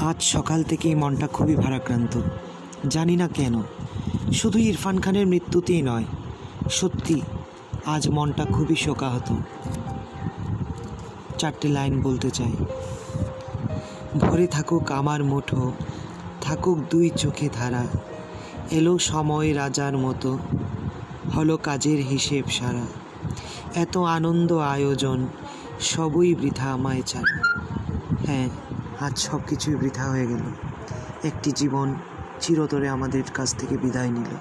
আজ সকাল থেকেই মনটা খুবই ভারাক্রান্ত। জানি না কেন, শুধু ইরফান খানের মৃত্যুতেই নয়, সত্যি আজ মনটা খুবই শোকাহত। চারটে লাইন বলতে চাই। ভরে থাকুক আমার মুঠো, থাকুক দুই চোখে ধারা, এলো সময় রাজার মতো, হলো কাজের হিসেব সারা। এত আনন্দ আয়োজন, সবই বৃথা আমায় ছাড়া। হ্যাঁ আজ সব কিছুই বৃথা হয়ে গেল। একটি জীবন চিরতরে আমাদের কাছ থেকে বিদায় নিল।